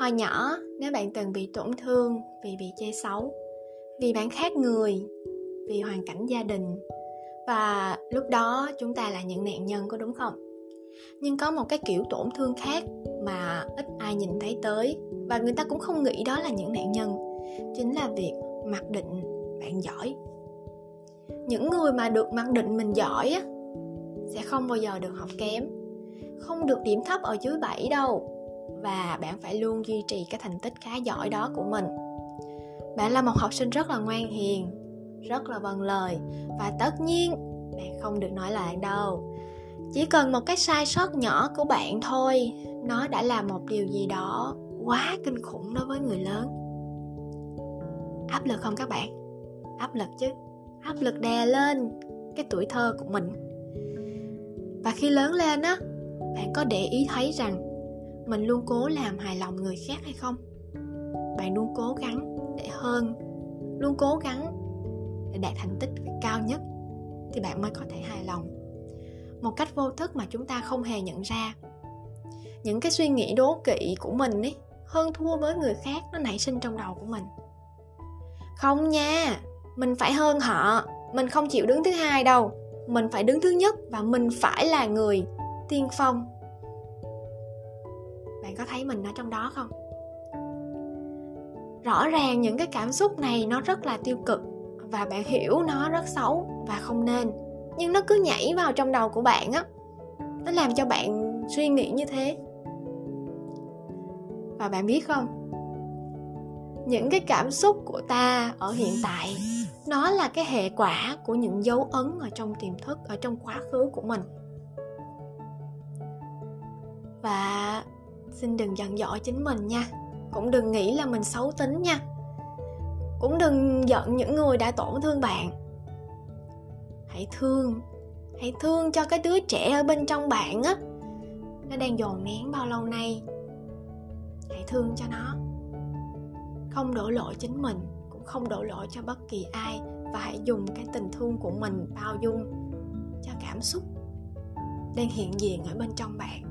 hồi nhỏ, nếu bạn từng bị tổn thương, vì bị chê xấu, vì bạn khác người, vì hoàn cảnh gia đình, và lúc đó chúng ta là những nạn nhân có đúng không? Nhưng có một cái kiểu tổn thương khác mà ít ai nhìn thấy tới, và người ta cũng không nghĩ đó là những nạn nhân, chính là việc mặc định bạn giỏi. Những người mà được mặc định mình giỏi á, sẽ không bao giờ được học kém, không được điểm thấp ở dưới 7 đâu và bạn phải luôn duy trì cái thành tích khá giỏi đó của mình. Bạn là một học sinh rất là ngoan hiền, rất là vâng lời và tất nhiên bạn không được nói loạn đâu. Chỉ cần một cái sai sót nhỏ của bạn thôi, nó đã là một điều gì đó quá kinh khủng đối với người lớn. Áp lực không các bạn? Áp lực chứ. Áp lực đè lên cái tuổi thơ của mình. Và khi lớn lên á, bạn có để ý thấy rằng mình luôn cố làm hài lòng người khác hay không? Bạn luôn cố gắng để hơn, luôn cố gắng để đạt thành tích cao nhất thì bạn mới có thể hài lòng. Một cách vô thức mà chúng ta không hề nhận ra. Những cái suy nghĩ đố kỵ của mình ấy, hơn thua với người khác, nó nảy sinh trong đầu của mình. Không nha, mình phải hơn họ. Mình không chịu đứng thứ hai đâu. Mình phải đứng thứ nhất và mình phải là người tiên phong bạn có thấy mình ở trong đó không? Rõ ràng những cái cảm xúc này nó rất là tiêu cực và bạn hiểu nó rất xấu và không nên, nhưng nó cứ nhảy vào trong đầu của bạn á. Nó làm cho bạn suy nghĩ như thế. Và bạn biết không? Những cái cảm xúc của ta ở hiện tại, nó là cái hệ quả của những dấu ấn ở trong tiềm thức, ở trong quá khứ của mình. Và xin đừng giận dỗi chính mình nha. Cũng đừng nghĩ là mình xấu tính nha. Cũng đừng giận những người đã tổn thương bạn. Hãy thương hãy thương cho cái đứa trẻ ở bên trong bạn á. Nó đang dồn nén bao lâu nay. Hãy thương cho nó. Không đổ lỗi chính mình, cũng không đổ lỗi cho bất kỳ ai và hãy dùng cái tình thương của mình bao dung cho cảm xúc đang hiện diện ở bên trong bạn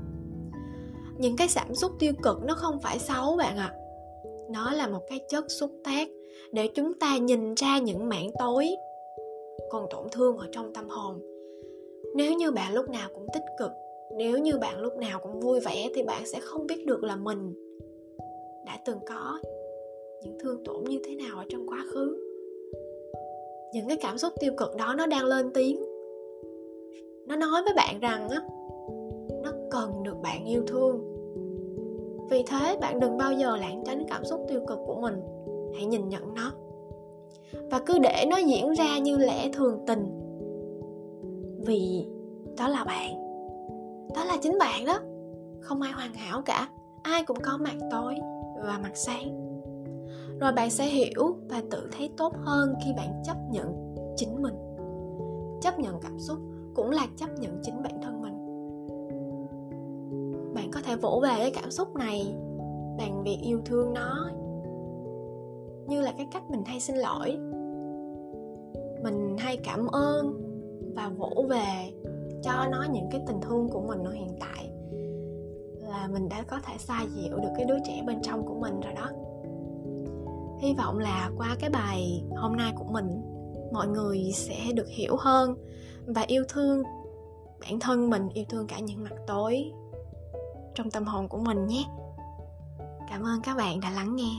những cái cảm xúc tiêu cực nó không phải xấu bạn ạ. À. nó là một cái chất xúc tác để chúng ta nhìn ra những mảng tối, còn tổn thương ở trong tâm hồn. Nếu như bạn lúc nào cũng tích cực, nếu như bạn lúc nào cũng vui vẻ thì bạn sẽ không biết được là mình đã từng có những thương tổn như thế nào ở trong quá khứ. Những cái cảm xúc tiêu cực đó nó đang lên tiếng. Nó nói với bạn rằng á, nó cần được bạn yêu thương vì thế, bạn đừng bao giờ lảng tránh cảm xúc tiêu cực của mình. Hãy nhìn nhận nó. Và cứ để nó diễn ra như lẽ thường tình. Vì đó là bạn. Đó là chính bạn đó. Không ai hoàn hảo cả. Ai cũng có mặt tối và mặt sáng. Rồi bạn sẽ hiểu và tự thấy tốt hơn khi bạn chấp nhận chính mình. Chấp nhận cảm xúc cũng là chấp nhận chính bản thân mình bạn có thể vỗ về cái cảm xúc này bằng việc yêu thương nó như là cái cách mình hay xin lỗi. Mình hay cảm ơn và vỗ về cho nó những cái tình thương của mình ở hiện tại là mình đã có thể xoa dịu được cái đứa trẻ bên trong của mình rồi đó. Hy vọng là qua cái bài hôm nay của mình, mọi người sẽ được hiểu hơn và yêu thương bản thân mình, yêu thương cả những mặt tối trong tâm hồn của mình nhé. Cảm ơn các bạn đã lắng nghe.